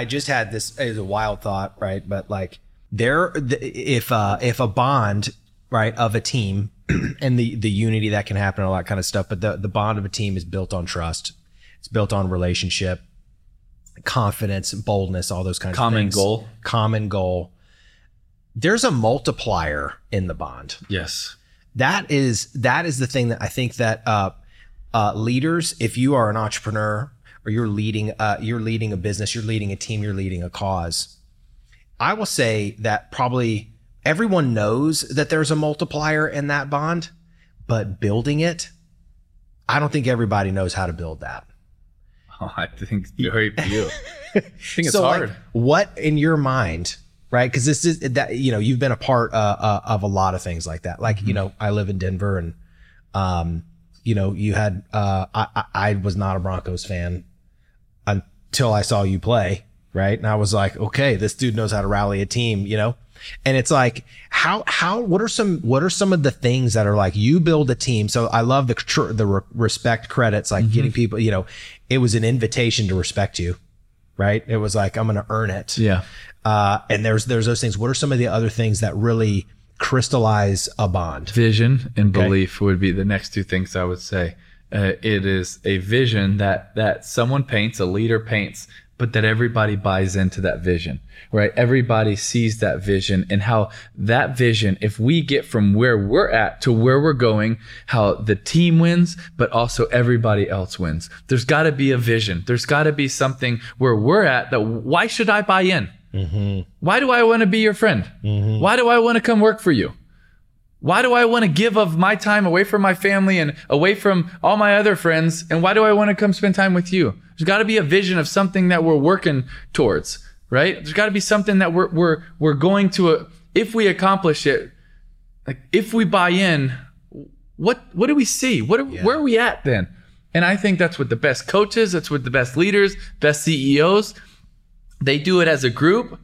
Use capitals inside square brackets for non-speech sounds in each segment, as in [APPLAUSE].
I just had this is a wild thought, right? But like there, if uh, if a bond, right, of a team [CLEARS THROAT] and the the unity that can happen, all that kind of stuff. But the the bond of a team is built on trust. It's built on relationship, confidence, boldness, all those kinds Common of. Common goal. Common goal. There's a multiplier in the bond Yes. that is that is the thing that I think that uh, uh, leaders, if you are an entrepreneur or you're leading uh, you're leading a business, you're leading a team, you're leading a cause, I will say that probably everyone knows that there's a multiplier in that bond, but building it, I don't think everybody knows how to build that. Oh, [LAUGHS] I think very [LAUGHS] few. I think it's so, like, hard. what in your mind, right? Because this is that you know you've been a part uh, uh, of a lot of things like that. Like Mm-hmm. you know, I live in Denver, and um, you know, you had uh, I I was not a Broncos fan until I saw you play, right? And I was like, okay, this dude knows how to rally a team, you know. And it's like, how how what are some what are some of the things that are like you build a team? So I love the tr- the re- respect credits, Mm-hmm. like getting people, you know, it was an invitation to respect you, right? It was like I'm going to earn it. Yeah. Uh, and there's there's those things. What are some of the other things that really crystallize a bond? Vision and belief would be the next two things I would say. Uh, it is a vision that that someone paints, a leader paints, but that everybody buys into that vision, right? Everybody sees that vision and how that vision, if we get from where we're at to where we're going, how the team wins, but also everybody else wins. There's got to be a vision. There's got to be something where we're at that why should I buy in? Why do I want to be your friend? Why do I want to come work for you? Why do I want to give of my time away from my family and away from all my other friends? And why do I want to come spend time with you? There's got to be a vision of something that we're working towards, right? There's got to be something that we're we're we're going to uh if we accomplish it, like if we buy in, what what do we see? What are, where are we at then? And I think that's what the best coaches, that's what the best leaders, best CEOs, they do it as a group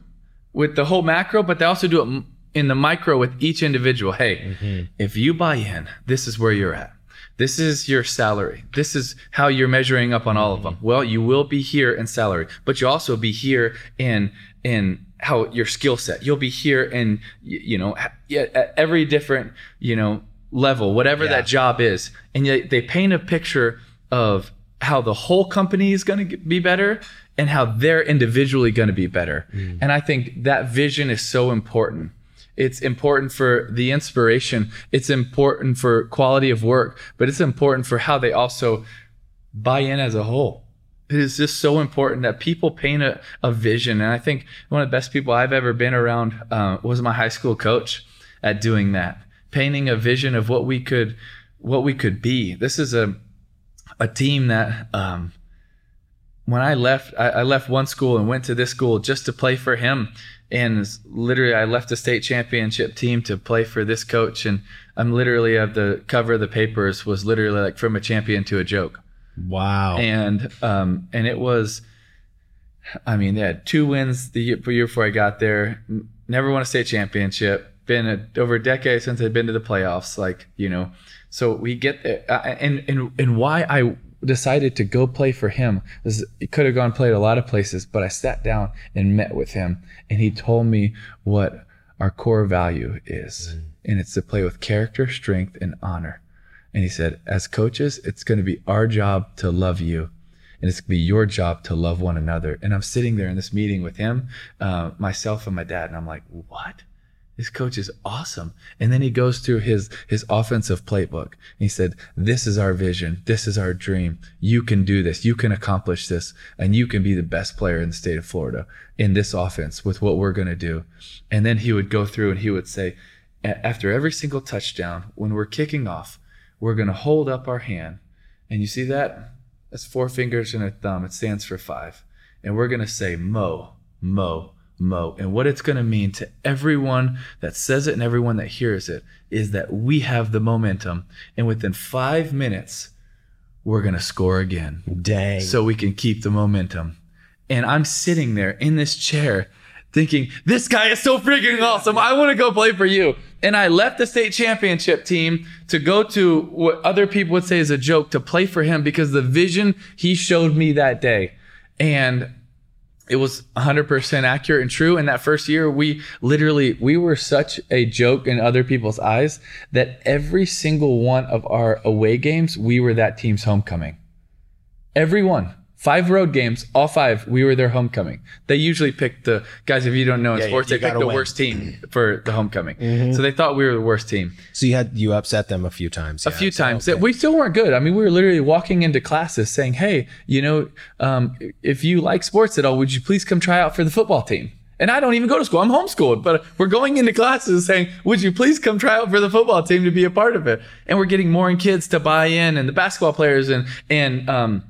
with the whole macro, but they also do it in the micro with each individual. Hey, mm-hmm. if you buy in, this is where you're at. This is your salary. This is how you're measuring up on all of mm-hmm. them. Well, you will be here in salary, but you also be here in in how your skill set. You'll be here in you know at every different you know level, whatever Yeah. that job is, and yet they paint a picture of how the whole company is going to be better and how they're individually going to be better. Mm. And I think that vision is so important. It's important for the inspiration. It's important for quality of work, but it's important for how they also buy in as a whole. It is just so important that people paint a, a vision. And I think one of the best people I've ever been around uh, was my high school coach at doing that, painting a vision of what we could, what we could be. This is a, a team that, um, when I left, I, I left one school and went to this school just to play for him. And literally, I left the state championship team to play for this coach. And I'm literally at the cover of the papers was literally like from a champion to a joke. Wow. And um, and it was, I mean, they had two wins the year, year before I got there. Never won a state championship. Been a, over a decade since I'd been to the playoffs. Like you know, so we get there. Uh, and and and why I decided to go play for him is it could have gone played a lot of places, but I sat down and met with him, and he told me what our core value is, and it's to play with character, strength, and honor. And he said, as coaches, it's going to be our job to love you. And it's going to be your job to love one another. And I'm sitting there in this meeting with him, uh, myself and my dad. And I'm like, what? This coach is awesome. And then he goes through his, his offensive playbook. He said, this is our vision. This is our dream. You can do this. You can accomplish this. And you can be the best player in the state of Florida in this offense with what we're going to do. And then he would go through and he would say, after every single touchdown, when we're kicking off, we're going to hold up our hand. And you see that? That's four fingers and a thumb. It stands for five. And we're going to say Mo, Mo, Mo. And what it's going to mean to everyone that says it and everyone that hears it is that we have the momentum. And within five minutes, we're going to score again Dang. so we can keep the momentum. And I'm sitting there in this chair thinking, this guy is so freaking awesome. I want to go play for you. And I left the state championship team to go to what other people would say is a joke to play for him because the vision he showed me that day. And it was 100% accurate and true. And that first year we literally we were such a joke in other people's eyes that every single one of our away games we were that team's homecoming. Every one five road games all five we were their homecoming they usually pick the guys if you don't know in Yeah, sports you they pick gotta the win. Mm-hmm. worst team [CLEARS THROAT] for the homecoming so they thought we were the worst team So you had you upset them a few times. a few times. We still weren't good. I mean, we were literally walking into classes saying, "Hey, you know, um, if you like sports at all, would you please come try out for the football team?" And I don't even go to school. I'm homeschooled, but we're going into classes saying, "Would you please come try out for the football team to be a part of it?" And we're getting more and kids to buy in, and the basketball players and and um,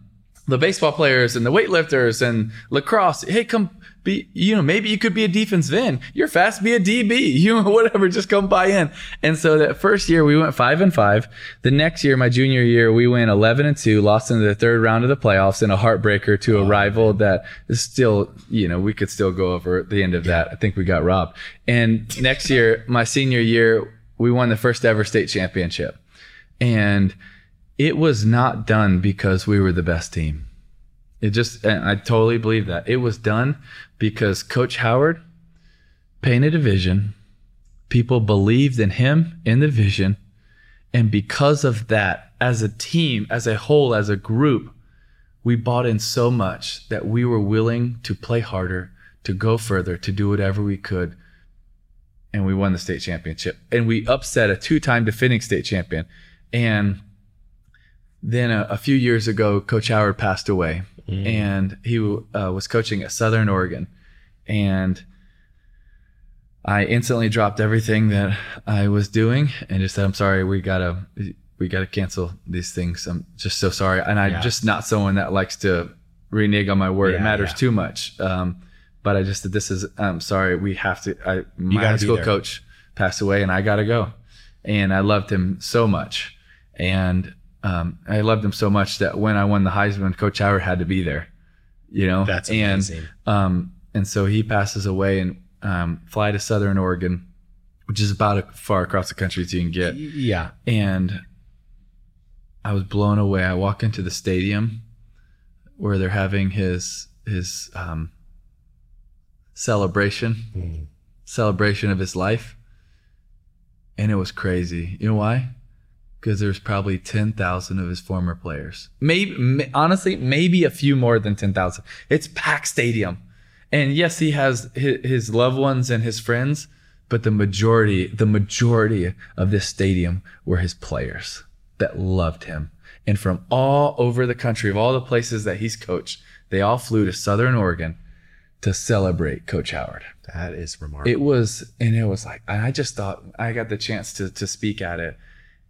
the baseball players and the weightlifters and lacrosse. Hey, come be, you know, maybe you could be a defensive end. You're fast, be a DB, [LAUGHS] you know, whatever, just come buy in. And so that first year we went five and five. The next year, my junior year, we went 11 and two, lost in the third round of the playoffs in a heartbreaker to a rival that is still, you know, we could still go over at the end of that. I think we got robbed. And next year, my senior year, we won the first ever state championship. And it was not done because we were the best team. It just, I totally believe that. It was done because Coach Howard painted a vision. People believed in him, in the vision. And because of that, as a team, as a whole, as a group, we bought in so much that we were willing to play harder, to go further, to do whatever we could. And we won the state championship. And we upset a two time defending state champion. And then a, a few years ago, Coach Howard passed away, and he uh, was coaching at Southern Oregon, and I instantly dropped everything that I was doing and just said, "I'm sorry, we gotta we gotta cancel these things. I'm just so sorry." And I'm Yeah. just not someone that likes to renege on my word. it matters yeah. too much. Um, but I just said, "This is. I'm sorry. We have to." I, my high school coach passed away, and I gotta go. And I loved him so much, and um, I loved him so much that when I won the Heisman, Coach Howard had to be there. You know, That's and amazing. um, and so he passes away and um, fly to Southern Oregon, which is about as far across the country as you can get. yeah. And I was blown away. I walk into the stadium where they're having his his um, celebration, celebration of his life, and it was crazy. You know why? Because there's probably ten thousand of his former players. Maybe, ma- honestly, maybe a few more than ten thousand. It's packed stadium, and yes, he has his, his loved ones and his friends, but the majority, the majority of this stadium were his players that loved him, and from all over the country, of all the places that he's coached, they all flew to Southern Oregon to celebrate Coach Howard That is remarkable. it was and it was like i just thought i got the chance to to speak at it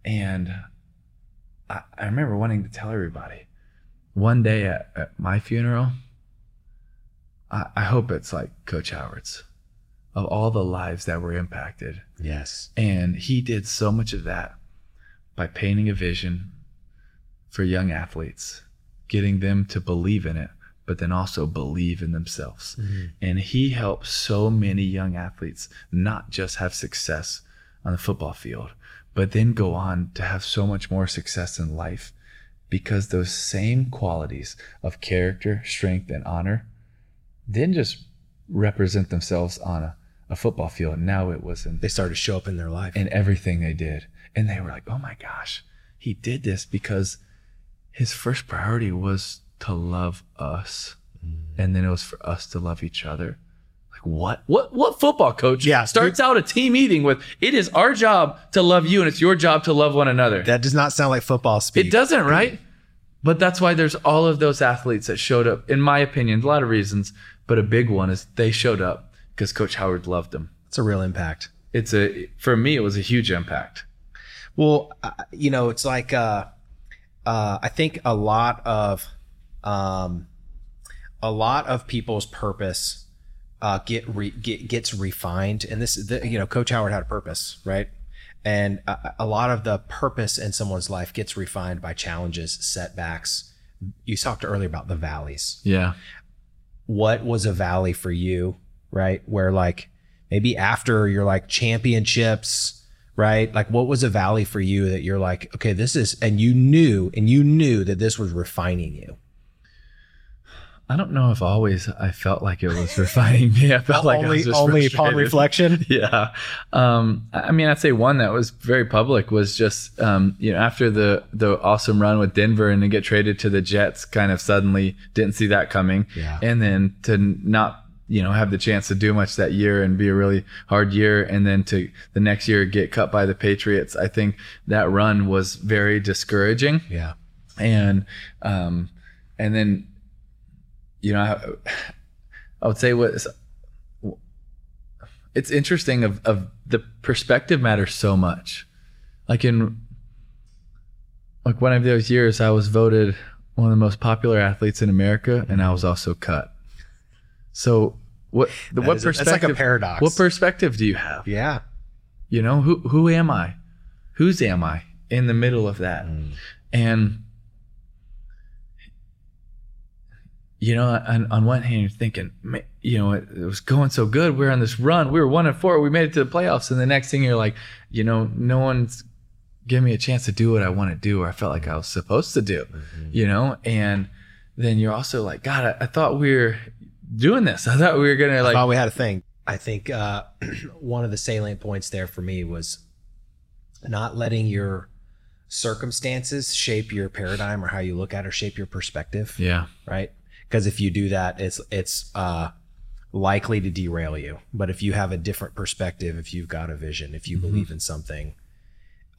and i, I remember wanting to tell everybody one day at, at my funeral I, I hope it's like coach howard's of all the lives that were impacted yes. and he did so much of that by painting a vision for young athletes, getting them to believe in it, but then also believe in themselves. Mm-hmm. And he helped so many young athletes not just have success on the football field, but then go on to have so much more success in life because those same qualities of character, strength, and honor didn't just represent themselves on a, a football field. Now it was in They started to show up in their life. in everything they did. And they were like, oh my gosh, he did this because his first priority was to love us. Mm. And then it was for us to love each other. What? What what football coach Yeah, starts out a team meeting with it is our job to love you and it's your job to love one another. that does not sound like football speak. It doesn't, right? But that's why there's all of those athletes that showed up, in my opinion, a lot of reasons, but a big one is they showed up because Coach Howard loved them. It's a real impact. It's a for me, it was a huge impact. Well, you know, it's like uh, uh, I think a lot of um, a lot of people's purpose uh, get, re- get gets refined, and this, the, you know, Coach Howard had a purpose, right? And a, a lot of the purpose in someone's life gets refined by challenges, setbacks. You talked earlier about the valleys. Yeah. What was a valley for you, right? Where like maybe after your like championships, right? Like what was a valley for you that you're like, okay, this is, and you knew, and you knew that this was refining you. I don't know if always I felt like it was refining me. I [LAUGHS] felt like I only was just only upon reflection. [LAUGHS] yeah um i mean i'd say one that was very public was just um you know after the the awesome run with denver and to get traded to the jets kind of suddenly didn't see that coming Yeah. and then to not you know have the chance to do much that year and be a really hard year and then to the next year get cut by the patriots i think that run was very discouraging Yeah. and um and then you know I, I would say what it's interesting of of the perspective matters so much. Like in like one of those years i was voted one of the most popular athletes in america and i was also cut. So what the, That what is a- perspective that's like a paradox. what perspective do you have? Yeah. you know who who am i? Whose am i in the middle of that? Mm. And you know on, on one hand you're thinking you know it, it was going so good. We are on this run. We were one and four. We made it to the playoffs. And the next thing you're like you know no one's giving me a chance to do what i want to do or i felt like i was supposed to do you know? And then you're also like god i, I thought we were doing this. I thought we were gonna I like thought we had a thing. I think uh, [CLEARS THROAT] one of the salient points there for me was not letting your circumstances shape your paradigm or how you look at or shape your perspective, yeah. Right? Because if you do that, it's it's uh, likely to derail you. But if you have a different perspective, if you've got a vision, if you believe in something,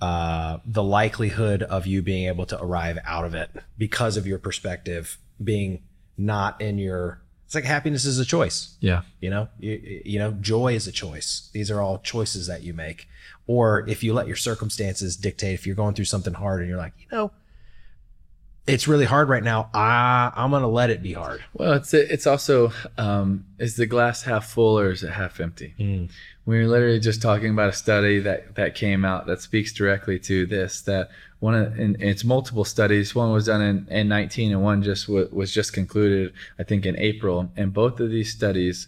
uh, the likelihood of you being able to arrive out of it because of your perspective being not in your it's like happiness is a choice. Yeah. You know? You, you know joy is a choice. These are all choices that you make. Or if you let your circumstances dictate if you're going through something hard and you're like you know it's really hard right now I, i'm gonna let it be hard Well, it's it's also um, is the glass half full or is it half empty? We're literally just talking about a study that that came out that speaks directly to this. That one of and it's multiple studies. One was done in, in 19, and one just w- was just concluded, I think, in April. And both of these studies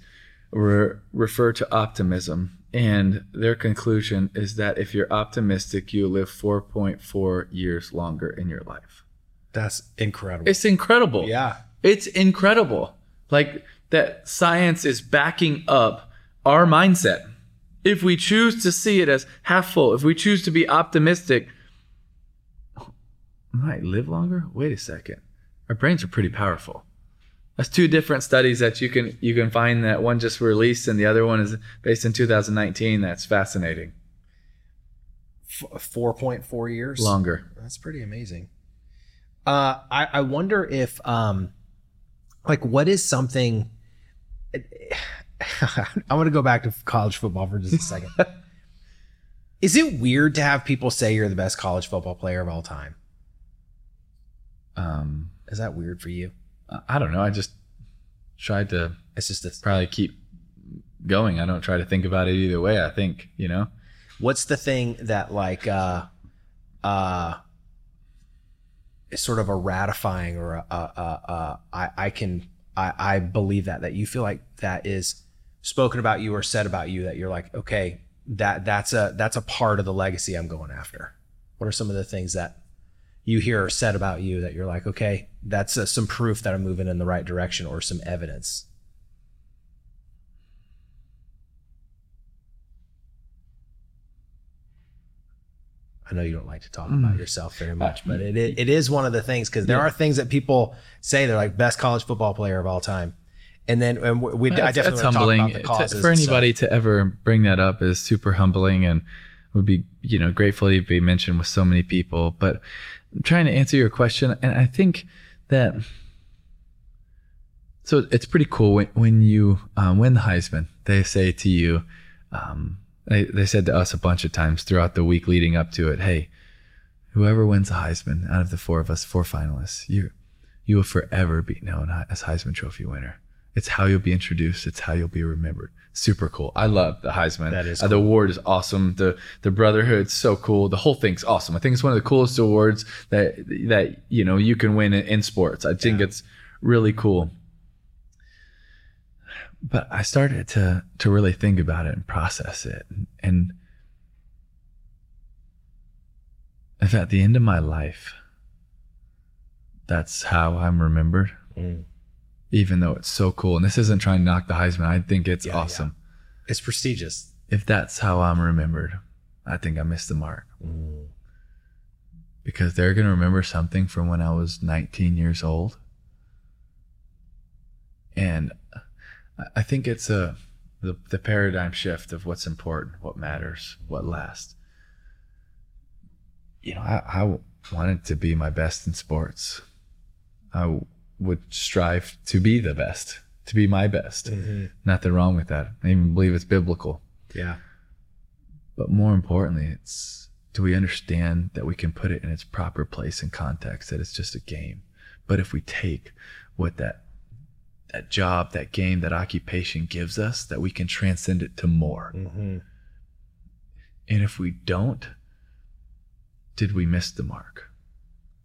were refer to optimism. And their conclusion is that if you're optimistic, you live 4.4 years longer in your life. That's incredible It's incredible. yeah It's incredible. Like that science is backing up our mindset. If we choose to see it as half full, if we choose to be optimistic, I might live longer. Wait a second. Our brains are pretty powerful. That's two different studies that you can you can find that one just released and the other one is based in 2019. That's fascinating. F- 4.4 years Longer. That's pretty amazing. Uh, I, I wonder if, um, like, what is something. [SIGHS] I want to go back to college football for just a second. [LAUGHS] is it weird to have people say you're the best college football player of all time? Um, Is that weird for you? I- don't know. I just tried to It's just a, probably keep going. I don't try to think about it either way. I think, you know, what's the thing that like uh uh sort of a ratifying or a, a, a, a I, I can I, I believe that that you feel like that is spoken about you or said about you that you're like okay that that's a that's a part of the legacy I'm going after. What are some of the things that you hear or said about you that you're like okay that's uh, some proof that I'm moving in the right direction or some evidence I know you don't like to talk about yourself very much, but [LAUGHS] it it is one of the things because there are things that people say they're like best college football player of all time, and then and we, we I definitely that's talk humbling about the To- for anybody to ever bring that up is super humbling and would be you know grateful to be mentioned with so many people. But I'm trying to answer your question, and I think that so it's pretty cool when when you um, win the Heisman. They say to you, um, they they said to us a bunch of times throughout the week leading up to it, hey. Whoever wins the Heisman out of the four of us, four finalists, you you will forever be known as Heisman Trophy winner. It's how you'll be introduced. It's how you'll be remembered. Super cool. I love the Heisman. That is Uh, the award is awesome. The the brotherhood's so cool. The whole thing's awesome. I think it's one of the coolest awards that that you know you can win in, in sports. I think Yeah. it's really cool. But I started to to really think about it and process it, and if at the end of my life, that's how I'm remembered Mm. even though it's so cool. And this isn't trying to knock the Heisman. I think it's Yeah, yeah. awesome. It's prestigious. If that's how I'm remembered, I think I missed the mark because they're going to remember something from when I was 19 years old. And I- think it's a the, the paradigm shift of what's important, what matters, what lasts. You know, I, I wanted to be my best in sports. I would strive to be the best, to be my best. Mm-hmm. Nothing wrong with that. I even believe it's biblical. Yeah. But more importantly, it's do we understand that we can put it in its proper place and context, that it's just a game. But if we take what that that job, that game, that occupation gives us, that we can transcend it to more. Mm-hmm. And if we don't, did we miss the mark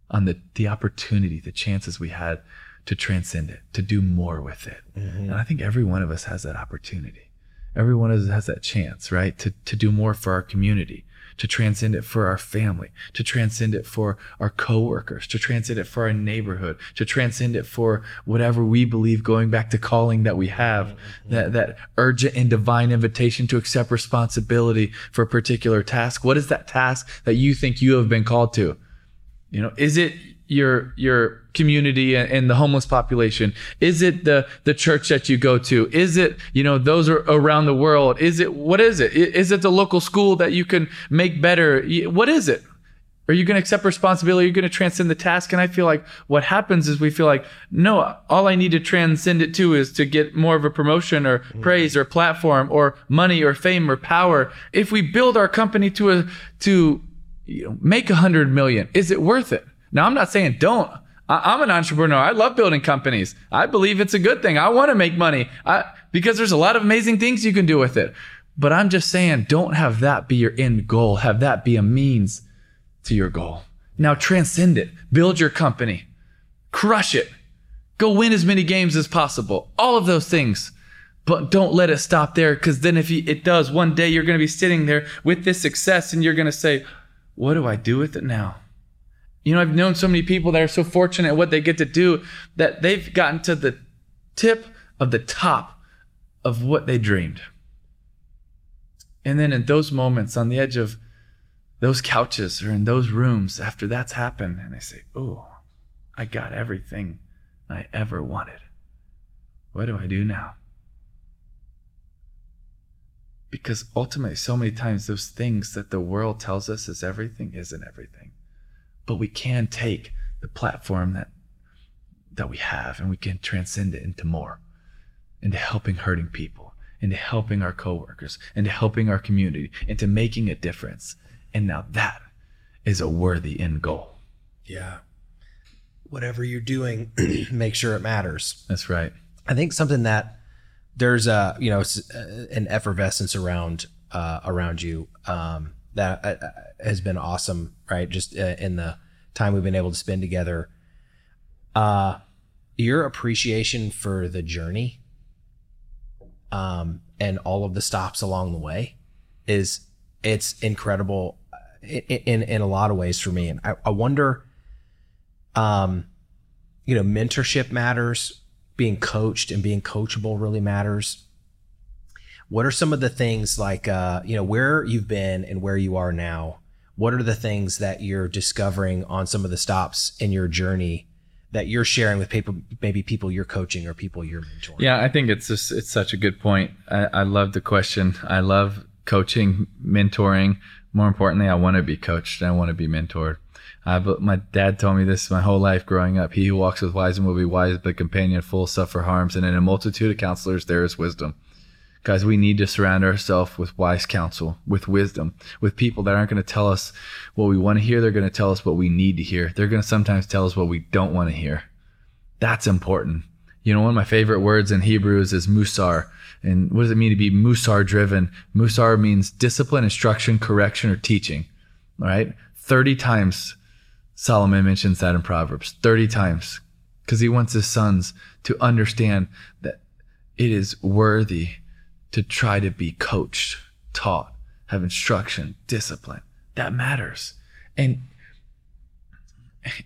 on the, the opportunity, the chances we had to transcend it, to do more with it? And I think every one of us has that opportunity. Every one of us has that chance, right? To, to do more for our community, to transcend it for our family, to transcend it for our coworkers, to transcend it for our neighborhood, to transcend it for whatever we believe going back to calling that we have, mm-hmm. that, that urgent and divine invitation to accept responsibility for a particular task. What is that task that you think you have been called to? You know, is it your your community and, the homeless population? Is it the the church that you go to? Is it you know those are around the world? Is it what is it the local school that you can make better? What is it? Are you going to accept responsibility? Are you going to transcend the task? And I feel like what happens is we feel like, no, all I need to transcend it to is to get more of a promotion or mm-hmm. praise or platform or money or fame or power. If we build our company to a, to you know, make a hundred million, is it worth it? Now, I'm not saying don't. I, I'm an entrepreneur. I love building companies. I believe it's a good thing. I want to make money I, because there's a lot of amazing things you can do with it. But I'm just saying, don't have that be your end goal. Have that be a means to your goal. Now transcend it. Build your company. Crush it. Go win as many games as possible. All of those things. But don't let it stop there because then if it does, one day you're going to be sitting there with this success and you're going to say, what do I do with it now? You know, I've known so many people that are so fortunate at what they get to do that they've gotten to the tip of the top of what they dreamed. And then in those moments on the edge of those couches or in those rooms after that's happened, and they say, Oh, I got everything I ever wanted. What do I do now? Because ultimately, so many times, those things that the world tells us is everything isn't everything. But we can take the platform that that we have and we can transcend it into more, into helping hurting people, into helping our coworkers, into helping our community, into making a difference. And now that is a worthy end goal. Yeah. Whatever you're doing, [CLEARS THROAT] make sure it matters. That's right. I think something that there's a you know uh, an effervescence around uh, around you um, that uh, uh, has been awesome, right? Just uh, in the time we've been able to spend together. Uh, your appreciation for the journey, um, and all of the stops along the way, is it's incredible uh, in in, in a lot of ways for me, and I, I wonder, um, you know, mentorship matters being coached and being coachable really matters. What are some of the things like uh, you know where you've been and where you are now? What are the things that you're discovering on some of the stops in your journey that you're sharing with people, maybe people you're coaching or people you're mentoring? Yeah, I think it's just it's such a good point. I, I love the question. I love coaching, mentoring. More importantly, I want to be coached. and I want to be mentored. Uh, but my dad told me this my whole life growing up. He who walks with wise will be wise, but companion full suffer harms. And in a multitude of counselors there is wisdom. Guys, we need to surround ourselves with wise counsel, with wisdom, with people that aren't going to tell us what we want to hear. They're going to tell us what we need to hear. They're going to sometimes tell us what we don't want to hear. That's important. You know, one of my favorite words in Hebrews is musar. And what does it mean to be musar driven? Musar means discipline, instruction, correction, or teaching. All right. 30 times Solomon mentions that in Proverbs. 30 times. Because he wants his sons to understand that it is worthy to try to be coached, taught, have instruction, discipline. That matters. And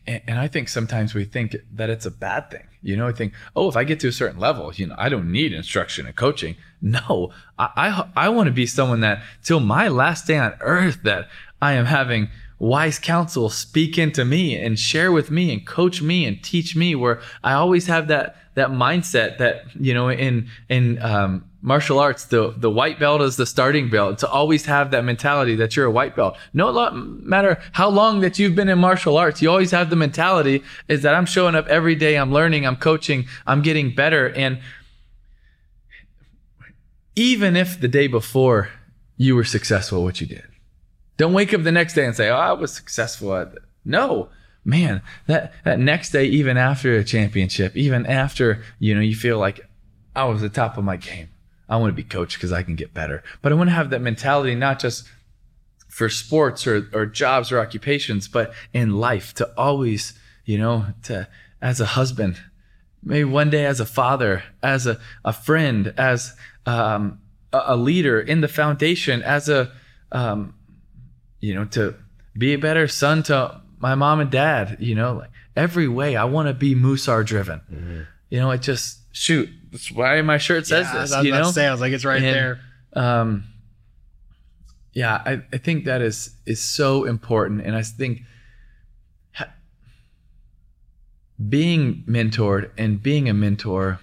and, I think sometimes we think that it's a bad thing. You know, I think, oh, if I get to a certain level, you know, I don't need instruction and coaching. No, I I, I want to be someone that till my last day on earth that I am having wise counsel speak into me and share with me and coach me and teach me where I always have that that mindset that you know in in um, martial arts the the white belt is the starting belt. To always have that mentality that you're a white belt. No matter how long that you've been in martial arts you always have the mentality is that I'm showing up every day I'm learning I'm coaching I'm getting better. And even if the day before you were successful at what you did don't wake up the next day and say, "Oh, I was successful at." No, man, that that next day, even after a championship, even after you know you feel like I was the top of my game, I want to be coached because I can get better. But I want to have that mentality, not just for sports or or jobs or occupations, but in life to always, you know, to as a husband, maybe one day as a father, as a a friend, as um, a, a leader in the foundation, as a um, you know, to be a better son to my mom and dad, you know, like every way I want to be Musar driven. Mm-hmm. You know, it just shoot. That's why my shirt says yeah, this. you know, sounds like it's right and, there. Um, yeah, I, I think that is is so important, and I think ha- being mentored and being a mentor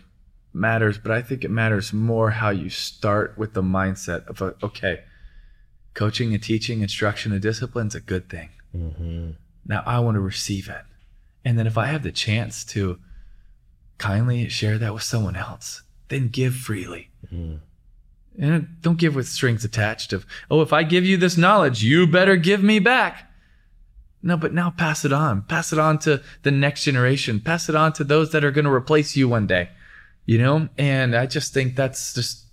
matters, but I think it matters more how you start with the mindset of a, okay, coaching and teaching, instruction and discipline is a good thing. Mm-hmm. Now I want to receive it. And then if I have the chance to kindly share that with someone else, then give freely. Mm-hmm. And don't give with strings attached of, oh, if I give you this knowledge, you better give me back. No, but now pass it on. Pass it on to the next generation. Pass it on to those that are going to replace you one day. You know? And I just think that's just,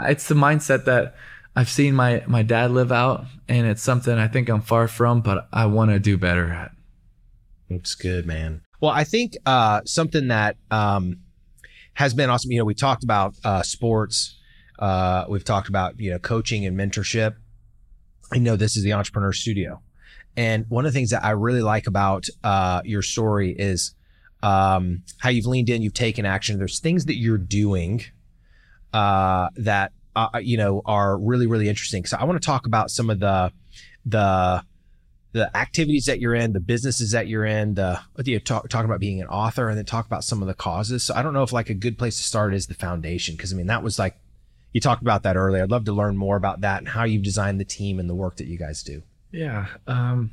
it's the mindset that I've seen my my dad live out, and it's something I think I'm far from, but I want to do better at. It's good, man. Well, I think uh, something that um, has been awesome. You know, we talked about uh, sports. Uh, we've talked about you know coaching and mentorship. I know this is the Entrepreneur Studio, and one of the things that I really like about uh, your story is um, how you've leaned in, you've taken action. There's things that you're doing uh, that uh, uh, you know, are really really interesting. So I want to talk about some of the the the activities that you're in, the businesses that you're in, the you know, talk, talking about being an author, and then talk about some of the causes. So I don't know if like a good place to start is the foundation because I mean that was like you talked about that earlier. I'd love to learn more about that and how you've designed the team and the work that you guys do. Yeah, um,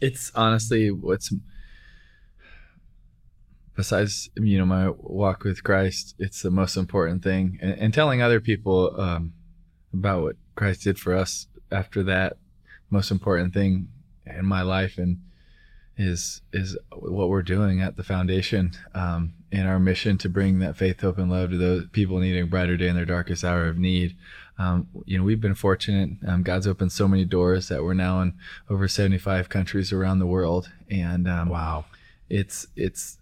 it's honestly what's besides you know my walk with Christ, it's the most important thing, and, and telling other people um, about what Christ did for us after that, most important thing in my life, and is is what we're doing at the foundation um, in our mission to bring that faith, hope, and love to those people needing a brighter day in their darkest hour of need. Um, you know, we've been fortunate. Um, God's opened so many doors that we're now in over 75 countries around the world, and um, wow, it's it's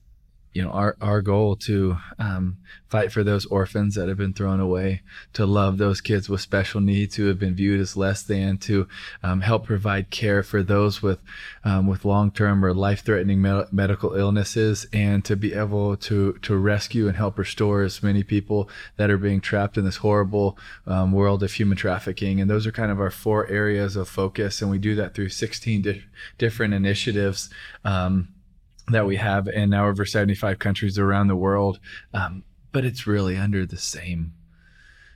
you know our our goal to um, fight for those orphans that have been thrown away, to love those kids with special needs who have been viewed as less than, to um, help provide care for those with um, with long term or life threatening med- medical illnesses, and to be able to to rescue and help restore as many people that are being trapped in this horrible um, world of human trafficking. And those are kind of our four areas of focus, and we do that through 16 di- different initiatives. Um, that we have in now over 75 countries around the world. Um, but it's really under the same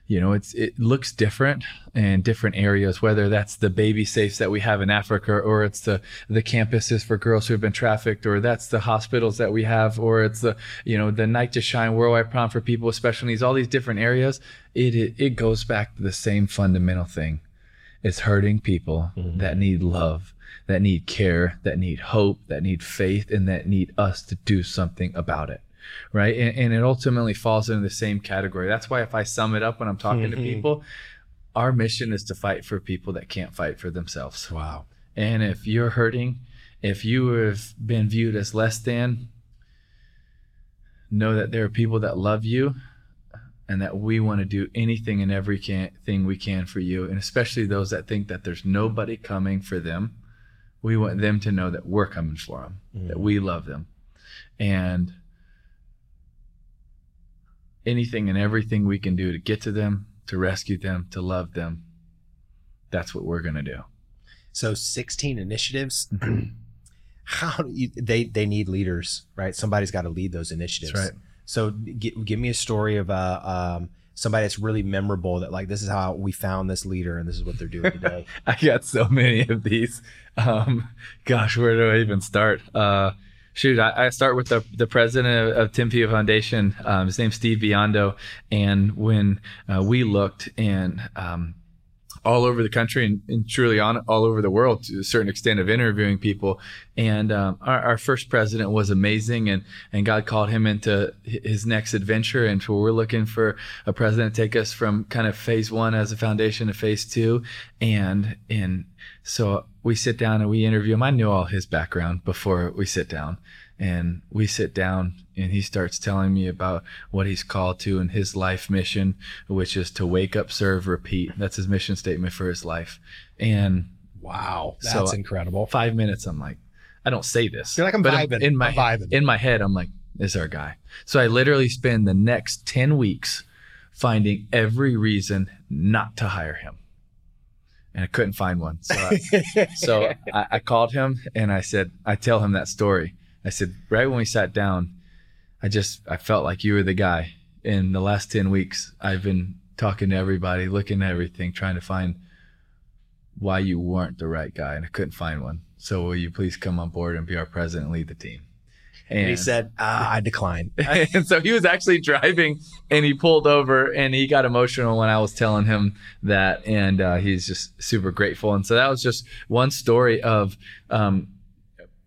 you know it's it looks different in different areas whether that's the baby safes that we have in africa or it's the the campuses for girls who have been trafficked or that's the hospitals that we have or it's the you know the night to shine worldwide prom for people with special needs all these different areas it it, it goes back to the same fundamental thing it's hurting people mm-hmm. that need love that need care, that need hope, that need faith, and that need us to do something about it. Right. And, and it ultimately falls into the same category. That's why if I sum it up when I'm talking mm-hmm. to people, our mission is to fight for people that can't fight for themselves. Wow. And if you're hurting, if you have been viewed as less than, know that there are people that love you and that we want to do anything and everything we can for you and especially those that think that there's nobody coming for them We want them to know that we're coming for them, Mm. that we love them, and anything and everything we can do to get to them, to rescue them, to love them. That's what we're gonna do. So 16 initiatives. [CLEARS THROAT] How do you, they they need leaders, right? Somebody's got to lead those initiatives. That's right. So g- give me a story of uh, um, somebody that's really memorable. That like this is how we found this leader, and this is what they're doing today. [LAUGHS] I got so many of these. Um, gosh, where do I even start? Uh, shoot, I, I start with the, the president of, of Tim Tebow Foundation. Um, his name's Steve Biondo. And when uh, we looked and um, all over the country and, and truly on all over the world to a certain extent of interviewing people. And um, our, our first president was amazing, and and God called him into his next adventure. And so we're looking for a president to take us from kind of phase one as a foundation to phase two. And and so we sit down and we interview him. I knew all his background before we sit down. And we sit down and he starts telling me about what he's called to and his life mission, which is to wake up, serve, repeat. That's his mission statement for his life. And Wow, So- that's incredible. five minutes, I'm like, I don't say this. You're like, I'm but vibing. In my vibing. in my head, I'm like, this is our guy. So I literally spend the next 10 weeks finding every reason not to hire him. And I couldn't find one. So I, [LAUGHS] so I, I called him and I said, I tell him that story. I said, right when we sat down, I just I felt like you were the guy. In the last ten weeks, I've been talking to everybody, looking at everything, trying to find why you weren't the right guy, and I couldn't find one. So will you please come on board and be our president and lead the team? and he said, ah, "I decline." [LAUGHS] and so he was actually driving and he pulled over and he got emotional when I was telling him that. And uh, he's just super grateful. And so that was just one story of um,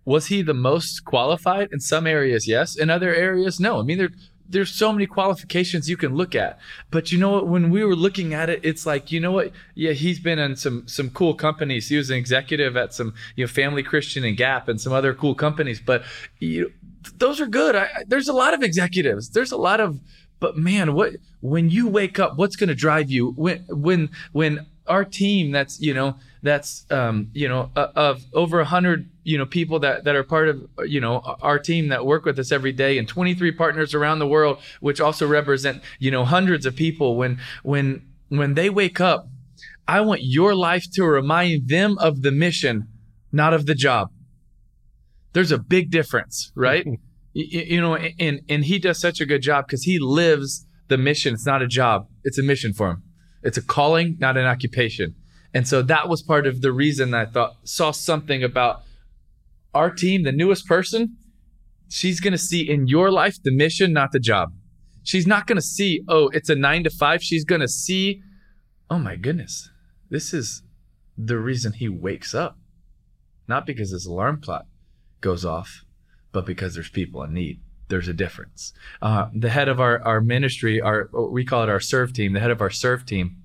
was he the most qualified? In some areas, yes. In other areas, no. I mean, there, there's so many qualifications you can look at. But you know what? When we were looking at it, it's like, you know what? Yeah, he's been in some some cool companies. He was an executive at some, you know, Family Christian and Gap and some other cool companies. But you, those are good. I, there's a lot of executives. There's a lot of, but man, what when you wake up, what's going to drive you? When when when our team that's you know that's um, you know uh, of over a hundred you know people that that are part of you know our team that work with us every day and 23 partners around the world which also represent you know hundreds of people. When when when they wake up i want your life to remind them of the mission not of the job. There's a big difference right? [LAUGHS] Y- y- you know and and he does such a good job because he lives the mission. It's not a job. It's a mission for him. It's a calling not an occupation and so that was part of the reason i thought saw something about our team the newest person she's going to see in your life the mission not the job. She's not going to see oh it's a nine to five. She's going to see oh my goodness this is the reason he wakes up. Not because his alarm clock goes off but because there's people in need. There's a difference. Uh, the head of our, our ministry our we call it our serve team the head of our serve team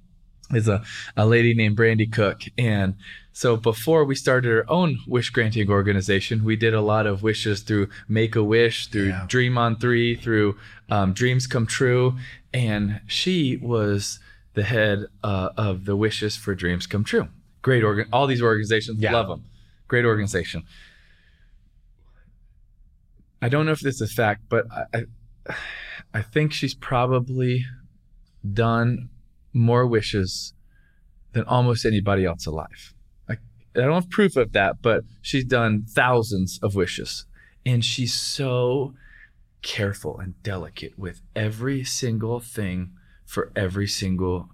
is a, a lady named brandy cook. And so before we started our own wish granting organization we did a lot of wishes through make a wish through Yeah. dream on three through um, dreams come true. And she was the head uh, of the wishes for dreams come true. Great organ all these organizations Yeah. love them great organization. I don't know if this is a fact, but I, I, I think she's probably done more wishes than almost anybody else alive. I, I don't have proof of that, but she's done thousands of wishes, and she's so careful and delicate with every single thing for every single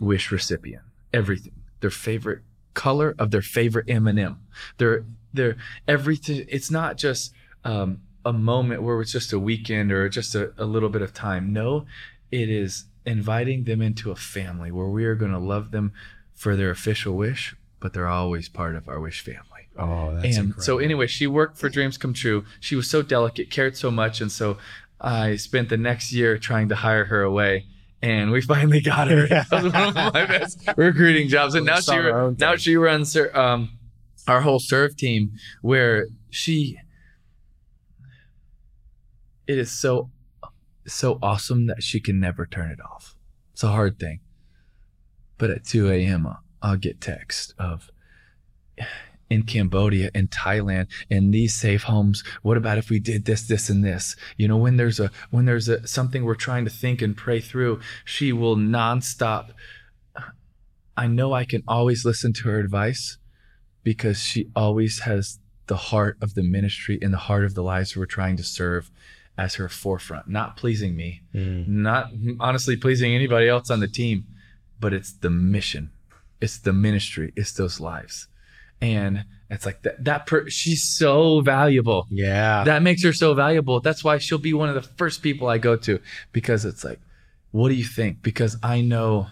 wish recipient. Everything, their favorite color of their favorite M&M. Their their everything. It's not just um, a moment where it's just a weekend or just a, a little bit of time. No, it is inviting them into a family where we are going to love them for their official wish, but they're always part of our wish family. Oh, that's and incredible. so anyway, she worked for Dreams Come True. She was so delicate, cared so much, and so I spent the next year trying to hire her away. And we [LAUGHS] finally got her. [LAUGHS] That was one of my best recruiting jobs. And now she Saw her own now she runs her, um, our whole serve team, where she it is so so awesome that she can never turn it off. It's a hard thing. But at 2 a.m., I'll- uh, I'll get text of, [SIGHS] in Cambodia, in Thailand, in these safe homes. What about if we did this, this, and this? You know, when there's a when there's a something we're trying to think and pray through, she will nonstop. I know I can always listen to her advice because she always has the heart of the ministry and the heart of the lives we're trying to serve as her forefront, not pleasing me, mm. not honestly pleasing anybody else on the team, but it's the mission, it's the ministry, it's those lives. And it's like that, that per, she's so valuable. Yeah. That makes her so valuable. That's why she'll be one of the first people I go to because it's like, what do you think? Because I know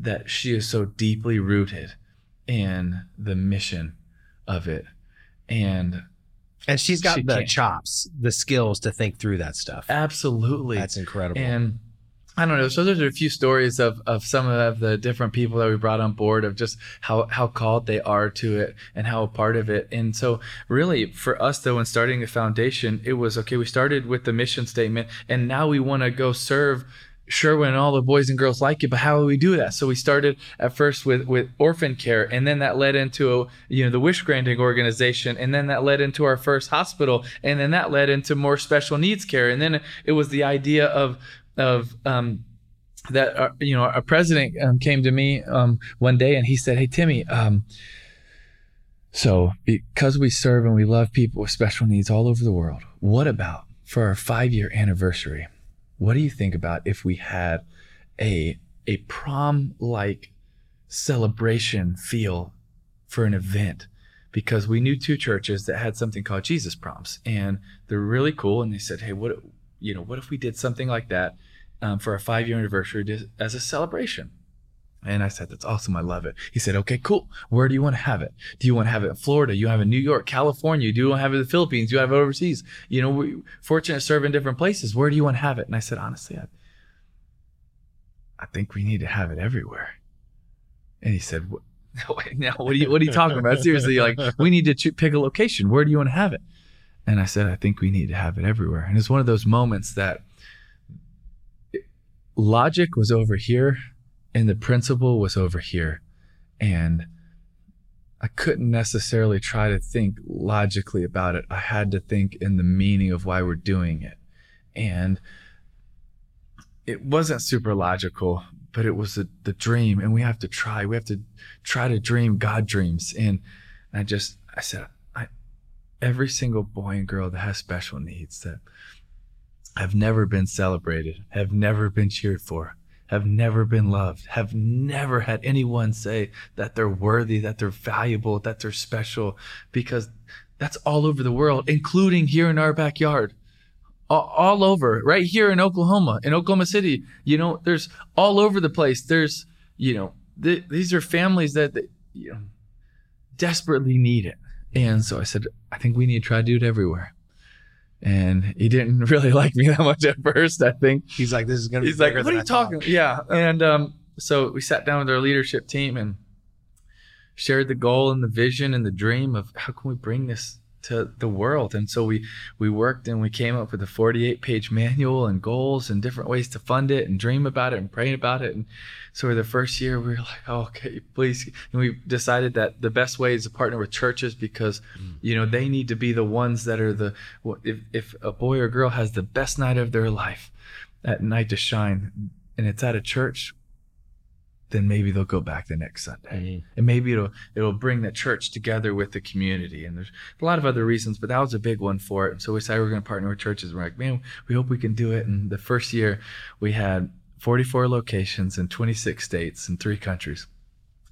that she is so deeply rooted in the mission of it. And and she's got she the can. chops, the skills to think through that stuff. Absolutely. That's incredible. And I don't know. So there's a few stories of, of some of the different people that we brought on board of just how, how called they are to it and how a part of it. And so really for us though, in starting the foundation, it was okay. We started with the mission statement and now we want to go serve Sherwin and all the boys and girls like it, but how do we do that? So we started at first with with orphan care, and then that led into a, you know the wish granting organization, and then that led into our first hospital, and then that led into more special needs care, and then it was the idea of of um, that uh, you know our president um, came to me um, one day and he said, "Hey Timmy." Um, so, because we serve and we love people with special needs all over the world, what about for our five year anniversary? What do you think about if we had a a prom like celebration feel for an event? Because we knew two churches that had something called Jesus proms and they're really cool and they said hey what you know what if we did something like that um, for our five year anniversary as a celebration and I said, that's awesome. I love it. He said, okay, cool. Where do you want to have it? Do you want to have it in Florida? You have it in New York, California? Do you want to have it in the Philippines? Do you have it overseas? You know, we're fortunate to serve in different places. Where do you want to have it? And I said, honestly, I, I think we need to have it everywhere. And he said, what, [LAUGHS] now what are you, what are you talking about? Seriously, like we need to pick a location. Where do you want to have it? And I said, I think we need to have it everywhere. And it's one of those moments that logic was over here and the principle was over here. And I couldn't necessarily try to think logically about it. I had to think in the meaning of why we're doing it. And it wasn't super logical, but it was a, the dream. And we have to try. We have to try to dream God dreams. And I just, I said, I, every single boy and girl that has special needs that have never been celebrated, have never been cheered for, have never been loved, have never had anyone say that they're worthy, that they're valuable, that they're special, because that's all over the world, including here in our backyard. All, over, right here in Oklahoma, in Oklahoma City. You know, there's all over the place. There's, you know, th- these are families that, that, you know, desperately need it. And so I said, I think we need to try to do it everywhere and he didn't [LAUGHS] really like me that much at first. I think he's like, "This is gonna." Be he's like, "What are you talking?" Yeah, and um, so we sat down with our leadership team and shared the goal and the vision and the dream of how can we bring this to the world. And so we we worked and we came up with a 48 page manual and goals and different ways to fund it and dream about it and pray about it. And so the first year we were like, oh, okay, please. And we decided that the best way is to partner with churches because you know they need to be the ones that are the if if a boy or girl has the best night of their life, that night to shine, and it's at a church then maybe they'll go back the next Sunday. Mm-hmm. And maybe it'll it'll bring the church together with the community. And there's a lot of other reasons, but that was a big one for it. And so we decided we are going to partner with churches. We're like, man, we hope we can do it. And the first year we had 44 locations in 26 states and three countries.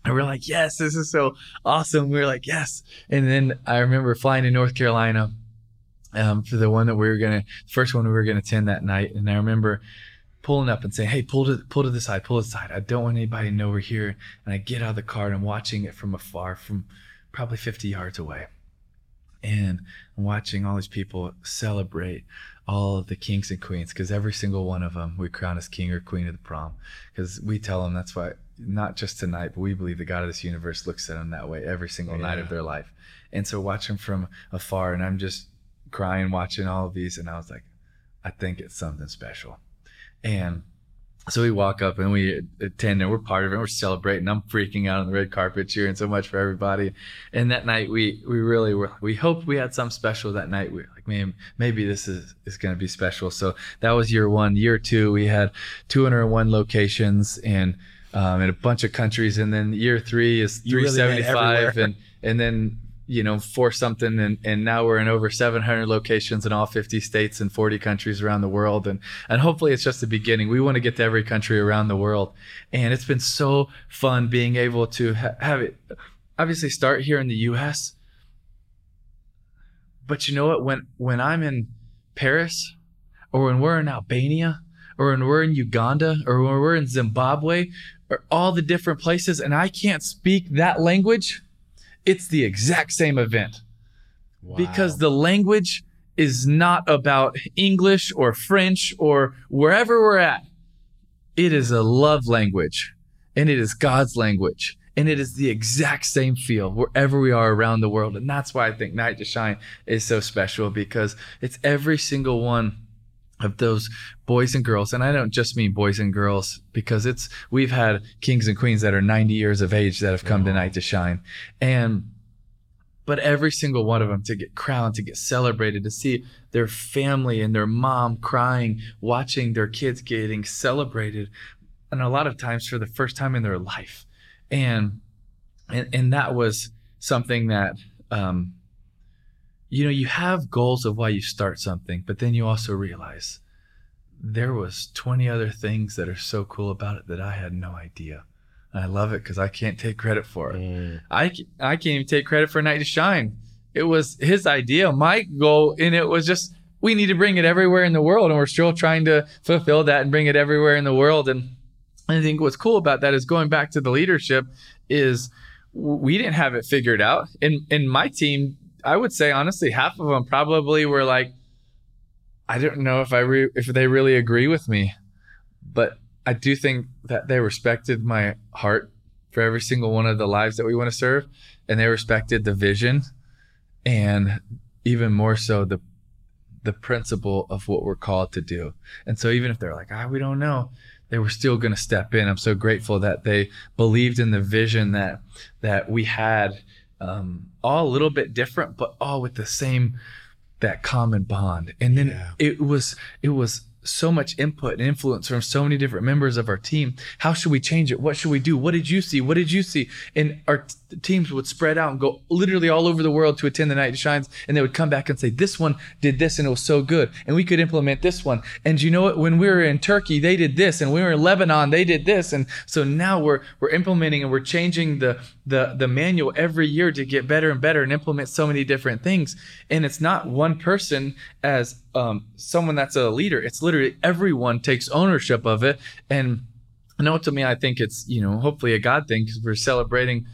And we are like, yes, this is so awesome. We were like, yes. And then I remember flying to North Carolina um, for the one that we were going to, first one we were going to attend that night. And I remember pulling up and saying, "Hey, pull to pull to the side, pull to the side. I don't want anybody to know we're here." And I get out of the car and I'm watching it from afar, from probably 50 yards away, and I'm watching all these people celebrate all of the kings and queens because every single one of them we crown as king or queen of the prom because we tell them that's why not just tonight, but we believe the God of this universe looks at them that way every single yeah. night of their life. And so watching from afar, and I'm just crying watching all of these, and I was like, I think it's something special. And so we walk up and we attend and we're part of it. We're celebrating. I'm freaking out on the red carpet, cheering so much for everybody. And that night, we we really were. We hoped we had something special that night. We were like, man, maybe this is is going to be special. So that was year one. Year two, we had 201 locations and um, in a bunch of countries. And then year three is You really 375, and and then you know for something and, and now we're in over 700 locations in all 50 states and 40 countries around the world and and hopefully it's just the beginning. We want to get to every country around the world and it's been so fun being able to ha- have it obviously start here in the us but you know what? When when i'm in paris or when we're in albania or when we're in uganda or when we're in zimbabwe or all the different places and i can't speak that language it's the exact same event because the language is not about English or French or wherever we're at. It is a love language and it is God's language. And it is the exact same feel wherever we are around the world. And that's why I think Night to Shine is so special because it's every single one of those boys and girls. And I don't just mean boys and girls because it's, we've had kings and queens that are 90 years of age that have come to Night to Shine. And but every single one of them to get crowned, to get celebrated, to see their family and their mom crying, watching their kids getting celebrated, and a lot of times for the first time in their life, and and and that was something that um, you know you have goals of why you start something, but then you also realize there was 20 other things that are so cool about it that I had no idea. And I love it because I can't take credit for it. Mm. I, I can't even take credit for Night to Shine. It was his idea, my goal, and it was just we need to bring it everywhere in the world, and we're still trying to fulfill that and bring it everywhere in the world. And I think what's cool about that is going back to the leadership is we didn't have it figured out. In in my team, I would say honestly, half of them probably were like, I don't know if I re- if they really agree with me, but I do think that they respected my heart for every single one of the lives that we want to serve, and they respected the vision, and even more so the the principle of what we're called to do. And so even if they're like, ah, we don't know, they were still going to step in. I'm so grateful that they believed in the vision that that we had, um, all a little bit different, but all with the same that common bond. And then Yeah. it was it was so much input and influence from so many different members of our team. How should we change it? What should we do? What did you see? What did you see? And our teams would spread out and go literally all over the world to attend the Night Shines, and they would come back and say, "This one did this, and it was so good, and we could implement this one." And you know what? When we were in Turkey, they did this, and we were in Lebanon, they did this, and so now we're we're implementing and we're changing the the the manual every year to get better and better and implement so many different things. And it's not one person as um, someone that's a leader. It's literally everyone takes ownership of it. And to me, I think it's you know hopefully a God thing because we're celebrating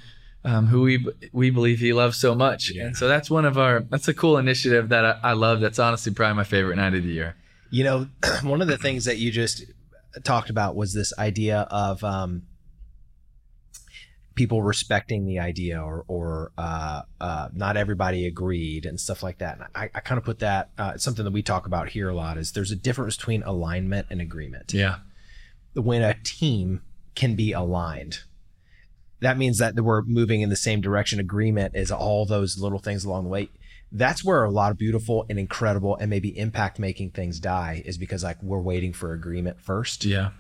um, who we we believe He loves so much. Yeah. And so that's one of our that's a cool initiative that I, I love. That's honestly probably my favorite night of the year. You know, [CLEARS THROAT] one of the things that you just talked about was this idea of um, people respecting the idea, or or uh, uh, not everybody agreed and stuff like that. And I, I kind of put that uh, something that we talk about here a lot. Is there's a difference between alignment and agreement. Yeah. When a team can be aligned, that means that we're moving in the same direction. Agreement is all those little things along the way. That's where a lot of beautiful and incredible and maybe impact making things die is because like we're waiting for agreement first. Yeah.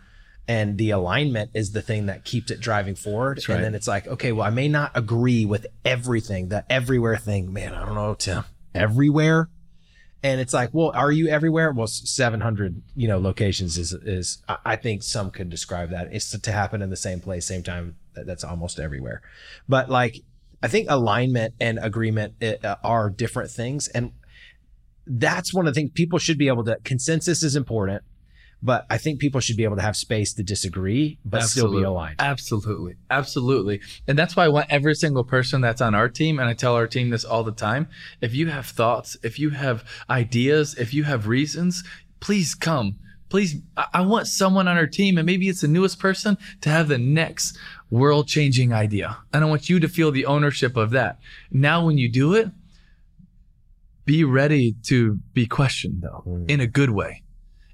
And the alignment is the thing that keeps it driving forward. Right. And then it's like, okay, well, I may not agree with everything, the everywhere thing. Man, I don't know, Tim. Everywhere. And it's like, well, are you everywhere? Well, 700, you know, locations is, is, I I think some could describe that. It's to happen in the same place, same time. That- That's almost everywhere. But like, I think alignment and agreement uh, are different things. And that's one of the things people should be able to, consensus is important, but I think people should be able to have space to disagree, but still be aligned. Absolutely. Absolutely. And that's why I want every single person that's on our team, and I tell our team this all the time if you have thoughts, if you have ideas, if you have reasons, please come. Please, I want someone on our team, and maybe it's the newest person, to have the next world changing idea. And I want you to feel the ownership of that. Now, when you do it, be ready to be questioned, though, Mm. in a good way.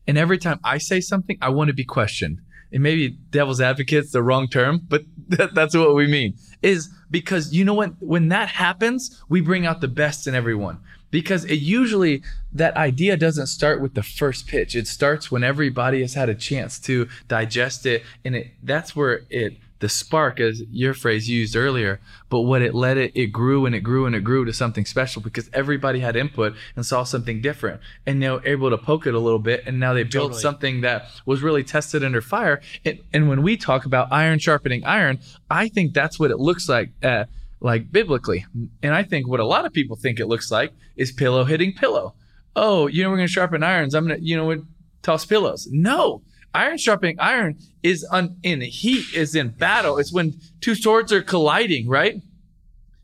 And every time I say something, I want to be questioned. and maybe devil's advocate's the wrong term, but [LAUGHS] that, that's what we mean. Is because you know what? When that happens, we bring out the best in everyone. Because it usually that idea doesn't start with the first pitch. It starts when everybody has had a chance to digest it, and it that's where it the spark, as your phrase used earlier, but what it led it, it grew and it grew and it grew to something special because everybody had input and saw something different. And they were able to poke it a little bit. And now they built totally. something that was really tested under fire. And, and, when we talk about iron sharpening iron, I think that's what it looks like. Uh, like biblically. And I think what a lot of people think it looks like is pillow hitting pillow. Oh, you know, we're going to sharpen irons. I'm going to, you know, toss pillows. No, iron sharpening iron is un, in heat, is in battle. It's when two swords are colliding, right?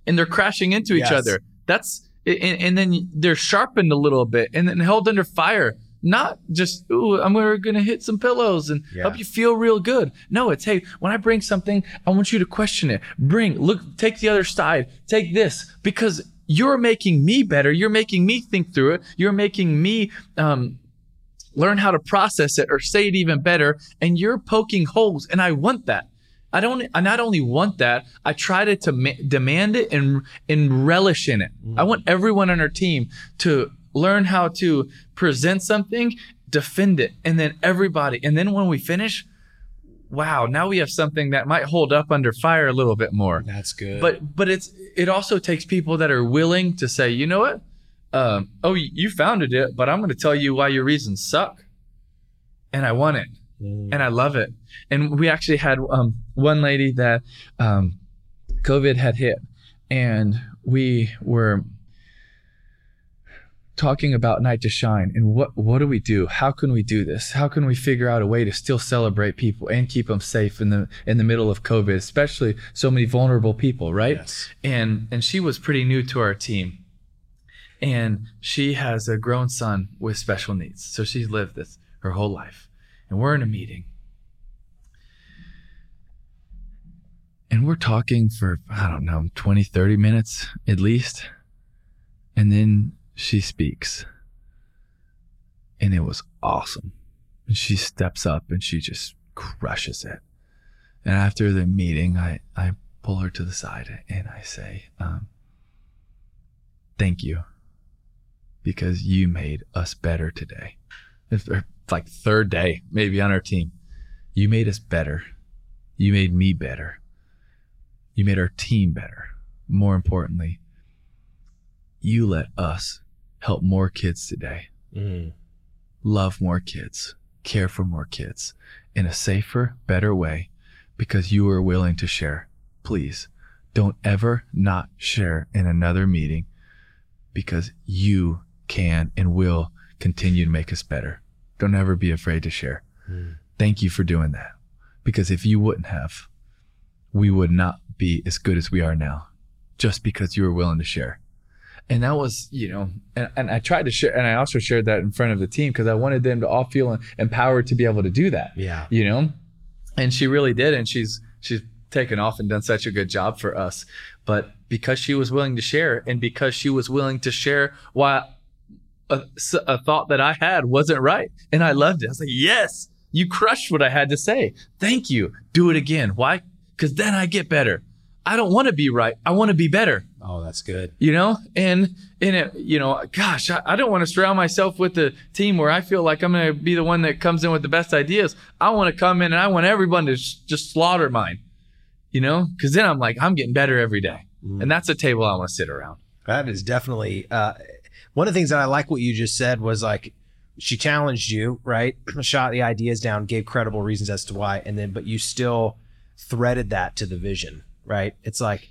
And they're crashing into each yes. other. That's and, and, then they're sharpened a little bit and then held under fire. Not just, ooh, I'm going to hit some pillows and yeah. help you feel real good. No, it's, hey, when I bring something, I want you to question it. Bring, look, take the other side, take this, because you're making me better. You're making me think through it. You're making me um, learn how to process it or say it even better. And you're poking holes. And I want that. I don't, I not only want that, I try to, to demand it and, and relish in it. Mm. I want everyone on our team to learn how to present something, defend it, and then everybody. And then when we finish, wow, now we have something that might hold up under fire a little bit more. That's good. But but it's it also takes people that are willing to say, you know what? Um, oh, you founded it, but I'm going to tell you why your reasons suck. And I want it. Mm. And I love it. And we actually had um, one lady that um, COVID had hit, and we were talking about night to shine and what what do we do how can we do this how can we figure out a way to still celebrate people and keep them safe in the in the middle of covid especially so many vulnerable people right yes. and and she was pretty new to our team and she has a grown son with special needs. So she's lived this her whole life. And we're in a meeting. And we're talking for, I don't know, 20, 30 minutes at least. And then she speaks. And it was awesome. And she steps up and she just crushes it. And after the meeting, I, I pull her to the side and I say, um, Thank you because you made us better today. It's like third day, maybe on our team. You made us better. You made me better. You made our team better. More importantly, you let us help more kids today. Mm. Love more kids, care for more kids in a safer, better way because you were willing to share. Please don't ever not share in another meeting because you can and will continue to make us better. Don't ever be afraid to share. Mm. Thank you for doing that. Because if you wouldn't have, we would not be as good as we are now just because you were willing to share. And that was, you know, and, and I tried to share, and I also shared that in front of the team because I wanted them to all feel empowered to be able to do that. Yeah. You know, and she really did. And she's, she's taken off and done such a good job for us. But because she was willing to share and because she was willing to share why a, a thought that I had wasn't right. And I loved it. I was like, yes, you crushed what I had to say. Thank you. Do it again. Why? Because then I get better. I don't want to be right. I want to be better. Oh, that's good. You know, and in it, you know, gosh, I, I don't want to surround myself with a team where I feel like I'm going to be the one that comes in with the best ideas. I want to come in and I want everyone to sh- just slaughter mine. You know, because then I'm like, I'm getting better every day, mm. and that's a table I want to sit around. That is definitely uh, one of the things that I like what you just said was like she challenged you, right? [CLEARS THROAT] Shot the ideas down, gave credible reasons as to why, and then but you still threaded that to the vision, right? It's like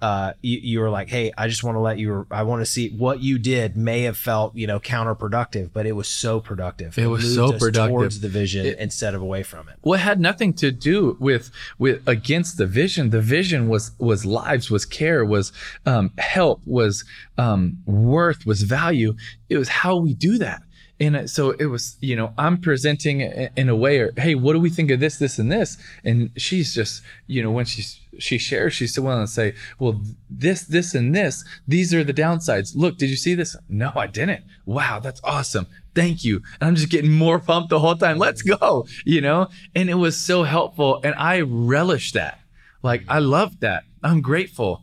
uh, you, you were like, hey, I just want to let you, I want to see what you did may have felt, you know, counterproductive, but it was so productive. It, it was so productive towards the vision it, instead of away from it. Well, it had nothing to do with with against the vision. The vision was was lives, was care, was um, help, was um, worth, was value. It was how we do that. And so it was, you know, I'm presenting in a way, or hey, what do we think of this, this, and this? And she's just, you know, when she's she shares, she's still willing to say, well, this, this, and this, these are the downsides. Look, did you see this? No, I didn't. Wow, that's awesome. Thank you. And I'm just getting more pumped the whole time. Let's go, you know? And it was so helpful. And I relish that. Like, I love that. I'm grateful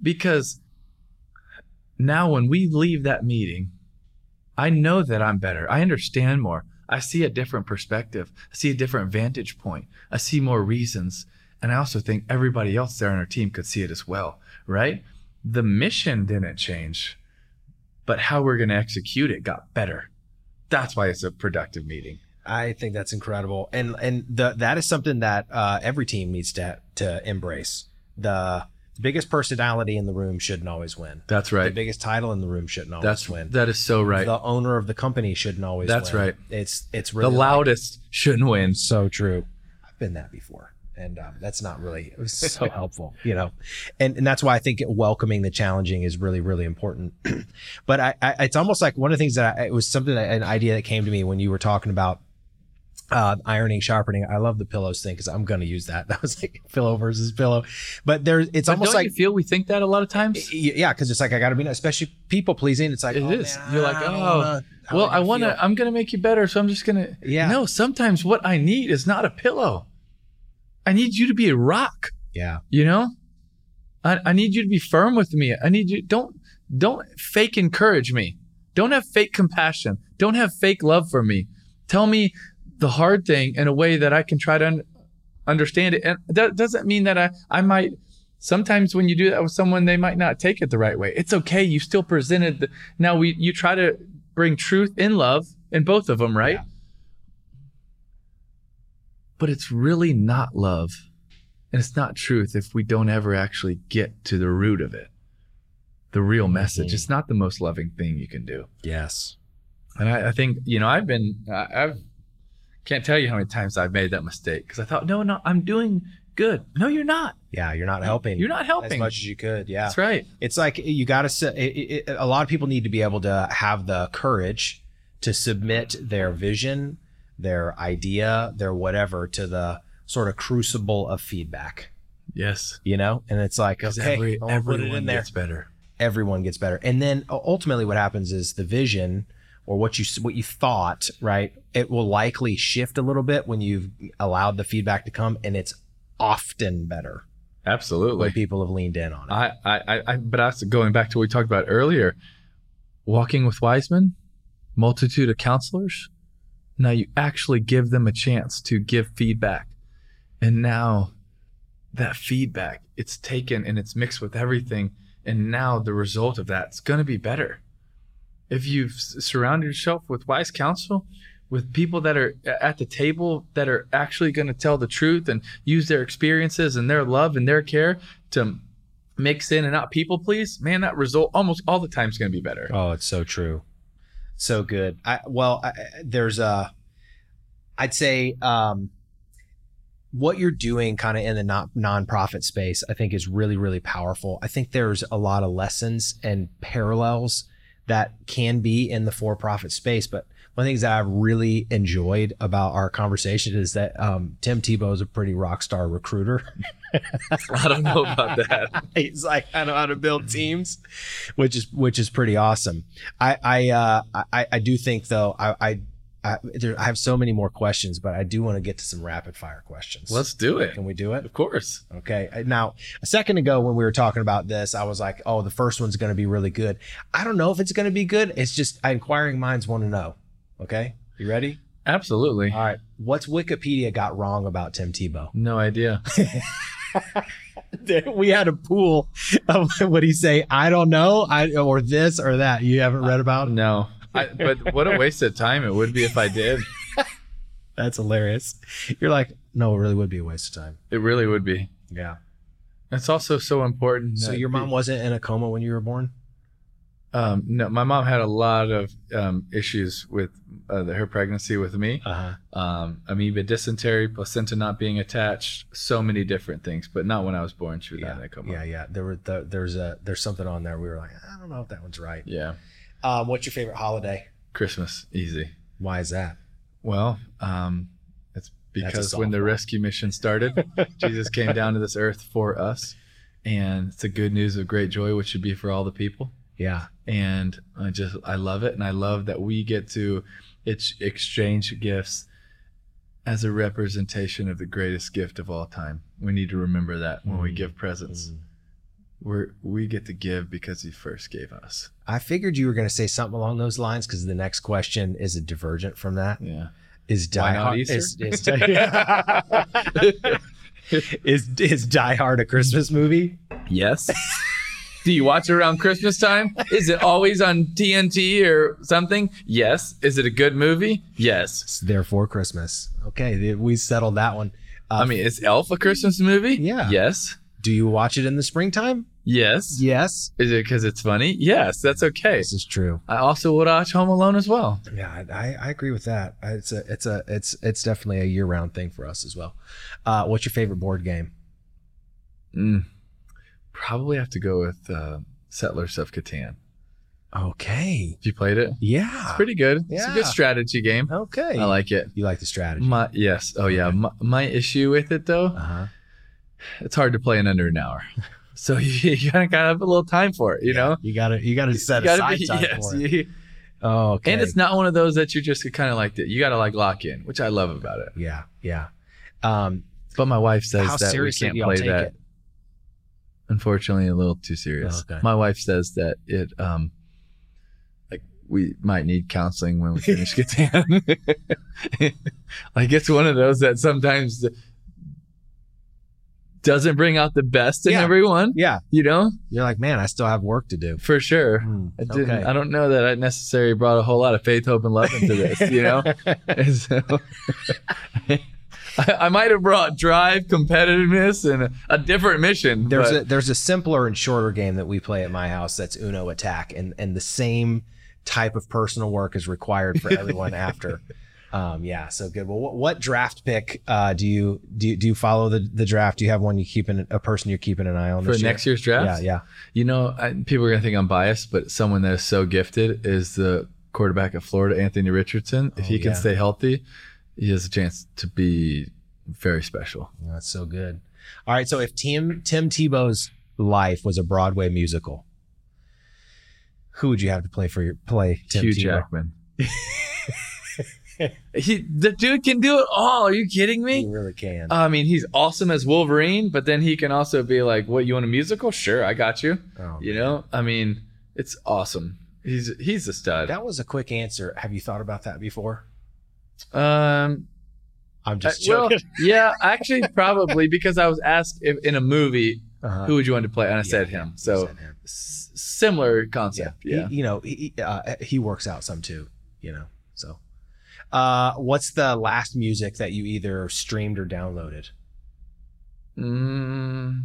because now when we leave that meeting, I know that I'm better. I understand more. I see a different perspective. I see a different vantage point. I see more reasons. And I also think everybody else there on our team could see it as well, right? The mission didn't change, but how we're going to execute it got better. That's why it's a productive meeting. I think that's incredible, and and the that is something that uh, every team needs to to embrace. The biggest personality in the room shouldn't always win. That's right. The biggest title in the room shouldn't always That's win. that is so right. The owner of the company shouldn't always. Win. That's win. right. It's it's The really like- loudest shouldn't win. so true. I've been that before, and um, that's not really it was so [LAUGHS] helpful, you know, and and that's why I think welcoming the challenging is really really important. [CLEARS THROAT] but I, I, it's almost like one of the things that I, it was something that an idea that came to me when you were talking about uh, ironing, sharpening. I love the pillows thing because I'm going to use that. [LAUGHS] That was like pillow versus pillow, but there's it's But almost like you feel we think that a lot of times? Yeah, because it's like I got to be, especially people pleasing. It's like It oh, is. man, You're like, oh, wanna- well, I want to. I'm gonna make you better, so I'm just gonna. Yeah. No, sometimes what I need is not a pillow. I need you to be a rock. Yeah, You know, I, I need you to be firm with me. I need you. Don't don't fake encourage me. Don't have fake compassion. Don't have fake love for me. Tell me the hard thing in a way that I can try to un- understand it. And that doesn't mean that I I might. Sometimes when you do that with someone, they might not take it the right way. It's okay. You still presented. The, now we you try to bring truth in love in both of them, right? Yeah. But it's really not love, and it's not truth if we don't ever actually get to the root of it, the real message. Mhm. It's not the most loving thing you can do. yes, And I, I think you know I've been I've can't tell you how many times I've made that mistake because I thought no no I'm doing good. No, you're not. yeah. You're not helping. You're not helping as much as you could. Yeah, That's right. it's like you got to. Say, a lot of people need to be able to have the courage to submit their vision, their idea, their whatever to the sort of crucible of feedback. Yes. You know, and it's like okay, every, I'll put it everyone in there. gets better. everyone gets better. And then ultimately what happens is the vision or what you what you thought, right? It will likely shift a little bit when you've allowed the feedback to come and it's often better Absolutely. when people have leaned in on it. I, I, I, but also going back to what we talked about earlier, walking with Wiseman, multitude of counselors. Now you actually give them a chance to give feedback, and now that feedback it's taken and it's mixed with everything, and now the result of that's going to be better. If you've surrounded yourself with wise counsel, with people that are at the table that are actually going to tell the truth and use their experiences and their love and their care to mix in and not people please, man, that result almost all the time is going to be better. Oh, it's so true. So good. I well, I- there's a I'd say um what you're doing kind of in the non nonprofit space, I think is really, really powerful. I think there's a lot of lessons and parallels that can be in the for-profit space. But one of the things that I've really enjoyed about our conversation is that um, Tim Tebow is a pretty rock star recruiter. [LAUGHS] I don't know about that. [LAUGHS] He's like, I know how to build teams, which is which is pretty awesome. I I uh, I, I do think though I I I, there, I have so many more questions, but I do want to get to some rapid fire questions. Let's do it. Can we do it? Of course. Okay. Now, a second ago when we were talking about this, I was like, "Oh, the first one's going to be really good." I don't know if it's going to be good. It's just inquiring minds want to know. Okay, you ready? Absolutely. All right. What's Wikipedia got wrong about Tim Tebow? No idea. [LAUGHS] [LAUGHS] we had a pool of [LAUGHS] what he say? I don't know, I or this or that. You haven't read about? it? No. I, but what a waste of time it would be if I did. [LAUGHS] That's hilarious. You're like, no, it really would be a waste of time. It really would be. Yeah. It's also so important. So your mom wasn't in a coma when you were born? Um, no, my mom had a lot of um, issues with uh, her pregnancy with me. Uh huh. Um, amoeba dysentery, placenta not being attached, so many different things. But not when I was born. She was not Yeah. in that coma. Yeah, yeah. There were the, there's a there's something on there. We were like, I don't know if that one's right. Yeah. Um, what's your favorite holiday? Christmas easy. Why is that? Well, um, it's because when the rescue mission started, [LAUGHS] Jesus came down to this earth for us, and it's the good news of great joy, which should be for all the people. Yeah. And I just I love it, and I love that we get to ex- exchange gifts as a representation of the greatest gift of all time. We need to remember that when we Mm. give presents, Mm. We're we get to give because He first gave us. I figured you were going to say something along those lines because the next question is a divergent from that. Yeah. Is Die Hard is, is, [LAUGHS] is, is Die Hard a Christmas movie? Yes. [LAUGHS] Do you watch it around Christmas time? Is it always on TNT or something? Yes. Is it a good movie? Yes. It's therefore Christmas. Okay, we settled that one. Uh, I mean, is Elf a Christmas movie? Yeah. Yes. do you watch it in the springtime? Yes. Yes, Is it because it's funny? Yes, that's okay. this is true. I also would watch Home Alone as well. Yeah, I, I agree with that. It's a it's a it's it's definitely a year round thing for us as well. Uh, what's your favorite board game? Mm. Probably have to go with uh, Settlers of Catan. Okay. Have you played it? Yeah. It's pretty good. Yeah. It's a good strategy game. okay. I like it. you like the strategy. My yes. Oh yeah. My, my issue with it though, Uh huh. it's hard to play in under an hour. [LAUGHS] So [LAUGHS] you, you gotta gotta have a little time for it, you know. You gotta you gotta set You gotta aside be- [LAUGHS] time yes, for it. you- Oh, okay. and it's not one of those that you're just kind of like that. You gotta like lock in, which I love about it. yeah, yeah. Um, But my wife says how that we can't play take that. it? Unfortunately, a little too serious. Okay. My wife says that it um like we might need counseling when we finish [LAUGHS] Catan. like it's one of those that sometimes doesn't bring out the best in Yeah. everyone. Yeah, You know, you're like, man, I still have work to do. for sure. Hmm, I didn't. okay. I don't know that I necessarily brought a whole lot of faith, hope, and love into this. You know, [LAUGHS] so, [LAUGHS] I, I might have brought drive, competitiveness, and a, a different mission. There's but a there's a simpler and shorter game that we play at my house that's Uno Attack, and and the same type of personal work is required for everyone [LAUGHS] after. Um, yeah, so good. Well, what, what draft pick uh, do you do? You, do you follow the, the draft? Do you have one you keeping a person you're keeping an eye on for next year? year's draft. Yeah, yeah. You know, I, people are gonna think I'm biased, but someone that is so gifted is the quarterback of Florida, Anthony Richardson. If Oh, he can yeah. stay healthy, he has a chance to be very special. Oh, That's so good. All right, so if Tim Tim Tebow's life was a Broadway musical, who would you have to play for your play Tim Hugh Tebow? Jackman. [LAUGHS] he, the dude can do it all. Are you kidding me? He really can. I mean, he's awesome as Wolverine, but then he can also be like, "What you want a musical? Sure, I got you." Oh, You know, I mean, it's awesome. He's he's a stud. that was a quick answer. Have you thought about that before? Um, I'm just I- well, joking. [LAUGHS] yeah, actually, probably because I was asked if in a movie Uh-huh. who would you want to play, and I Yeah, said him. So said him. s- similar concept. He- Yeah. you know, he, uh, he works out some too. You know. Uh, what's the last music that you either streamed or downloaded? Mm,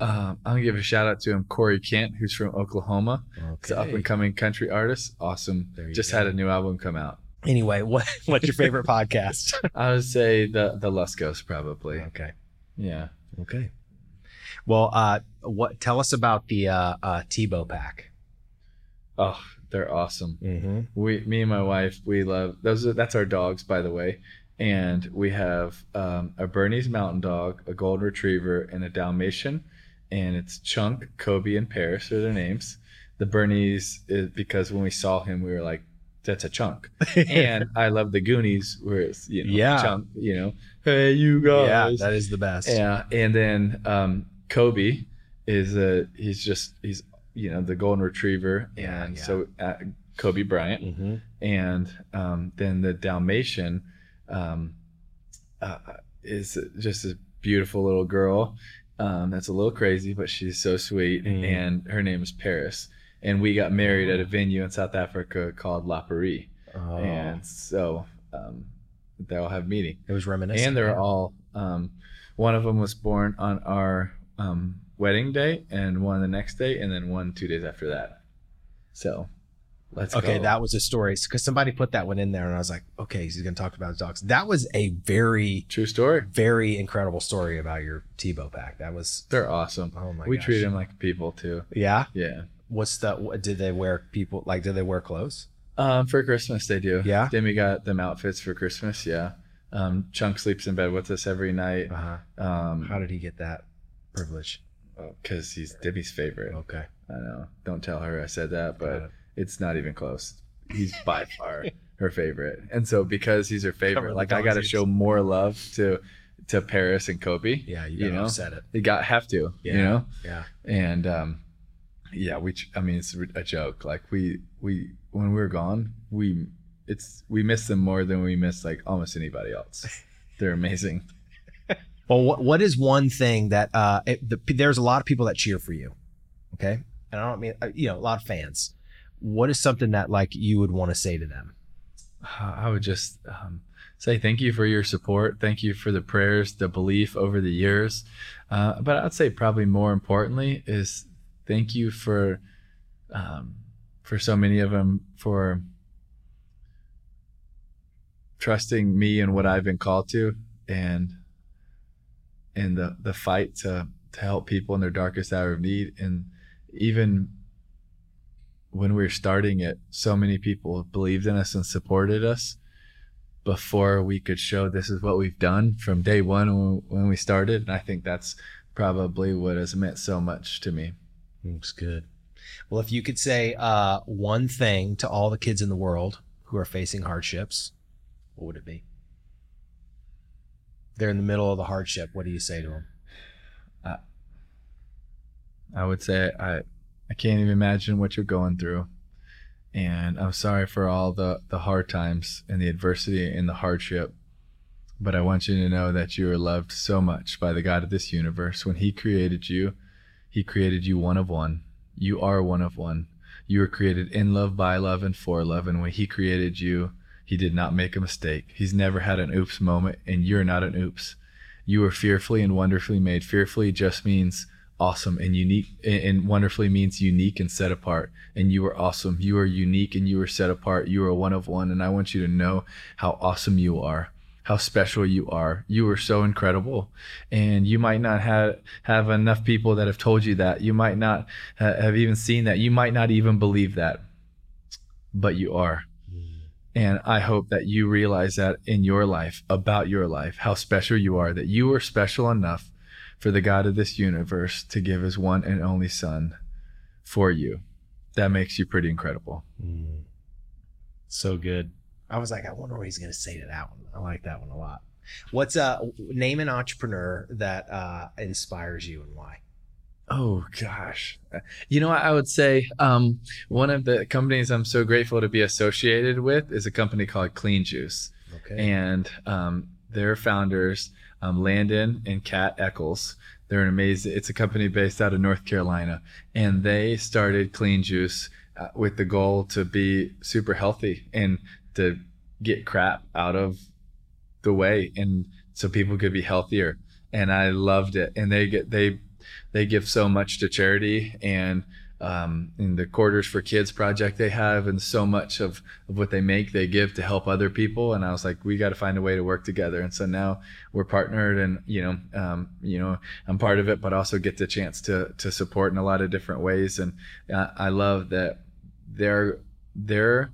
um, I'm gonna give a shout out to him, Corey Kent, who's from Oklahoma. He's an up and coming country artist. Awesome. There you Just go. had a new album come out. Anyway, what what's your favorite podcast? [LAUGHS] I would say the the Luscos probably. Okay. Yeah. Okay. Well, uh, what? Tell us about the uh, uh, Tebow pack. Oh, they're awesome. Mm-hmm. We, me and my wife, we love those. Are, that's our dogs, by the way. And we have um, a Bernese Mountain Dog, a Golden Retriever, and a Dalmatian. And it's Chunk, Kobe, and Paris are their names. The Bernese is because when we saw him, we were like, "That's a chunk." [LAUGHS] and I love the Goonies, where it's you know, Yeah. chunk, you know, hey you guys. yeah, that is the best. yeah, and then um, Kobe is a he's just he's you know the golden retriever, Yeah, and yeah. so uh, Kobe Bryant, Mm-hmm. and um, then the Dalmatian um, uh, is just a beautiful little girl. Um, that's a little crazy, but she's so sweet, Mm. and her name is Paris. And we got married at a venue in South Africa called La Paris, Oh, and so um, they'll have meeting it was reminiscent. and they're all um, one of them was born on our um, wedding day and one the next day and then one two days after that so let's okay. go. That was a story because somebody put that one in there, and I was like, okay, he's going to talk about his dogs. That was a very, true story very incredible story about your Tebow pack. That was they're awesome oh my. we gosh. treat them like people too Yeah. yeah What's the? Did they wear people like? Did they wear clothes? Um, for Christmas they do. Yeah? Demi got them outfits for Christmas. Yeah. Um, Chunk sleeps in bed with us every night. Uh huh. Um, How did he get that privilege? Because he's Demi's favorite. Okay. I know. Don't tell her I said that, but it. it's not even close. He's by [LAUGHS] far her favorite, and so because he's her favorite, like I got to show more love to to Paris and Kobe. Yeah, you, You know? upset it. You got have to, Yeah. you know. Yeah. And um, yeah, we. ch- I mean, it's a joke. Like we we when we were gone, we it's we miss them more than we miss like almost anybody else. [LAUGHS] They're amazing. Well, what what is one thing that uh, it, the, there's a lot of people that cheer for you, okay? And I don't mean uh, you know a lot of fans. What is something that like you would want to say to them? I would just um, say thank you for your support. Thank you for the prayers, the belief over the years. Uh, but I'd say probably more importantly is thank you for um, for so many of them for trusting me and what I've been called to, and and the the fight to to help people in their darkest hour of need, and even when we were starting it, so many people believed in us and supported us before we could show this is what we've done from day one when- we started. And I think that's probably what has meant so much to me. Looks good. Well, if you could say uh, one thing to all the kids in the world who are facing hardships, what would it be? They're in the middle of the hardship. What do you say to them? I would say I I can't even imagine what you're going through. And I'm sorry for all the, the hard times and the adversity and the hardship. But I want you to know that you are loved so much by the God of this universe. When He created you, He created you one of one. You are one of one. You were created in love, by love, and for love. And when He created you, He did not make a mistake. He's never had an oops moment, and you're not an oops. You were fearfully and wonderfully made. Fearfully just means awesome and unique and wonderfully means unique and set apart. And you are awesome. You are unique and you are set apart. You are one of one and i want you to know how awesome you are how special you are. You are so incredible. And you might not have have enough people that have told you that. You might not have even seen that. You might not even believe that. But you are and I hope that you realize that in your life, about your life, how special you are, that you are special enough for the God of this universe to give his one and only son for you. That makes you pretty incredible. So good. I was like, I wonder what he's going to say to that one. I like that one a lot. What's uh name an entrepreneur that uh inspires you and why? Oh gosh. You know what I would say um, one of the companies I'm so grateful to be associated with is a company called Clean Juice. Okay. and um, their founders, um, Landon and Kat Eckles. They're an amazing. It's a company based out of North Carolina, and they started Clean Juice uh, with the goal to be super healthy and to get crap out of the way, and so people could be healthier. And I loved it. And they get they they give so much to charity and um, in the quarters for kids project they have and so much of, of what they make they give to help other people. And i was like we got to find a way to work together. And so now we're partnered and you know um, you know i'm part of it but also get the chance to to support in a lot of different ways. And uh, i love that their their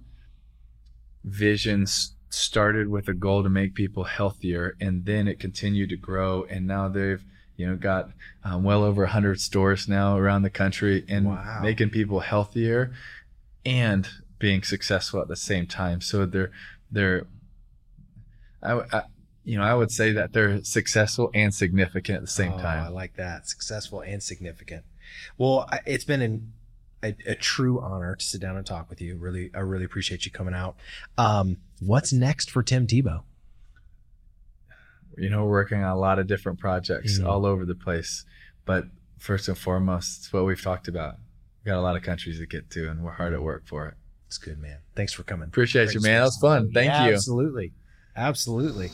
visions started with a goal to make people healthier and then it continued to grow. And now they've you know got um, well over 100 stores now around the country and Wow. making people healthier and being successful at the same time so they're they're I, I you know i would say that they're successful and significant at the same time. Oh, I like that. Successful and significant. Well, I- it's been an, a, a true honor to sit down and talk with you. Really, I really appreciate you coming out. Um, what's next for Tim Tebow? You know we're working on a lot of different projects Mhm. all over the place but first and foremost it's what we've talked about we got a lot of countries to get to and we're hard at work for it It's good, man. Thanks for coming. appreciate you Great man that was fun thank Yeah, you Absolutely. Absolutely.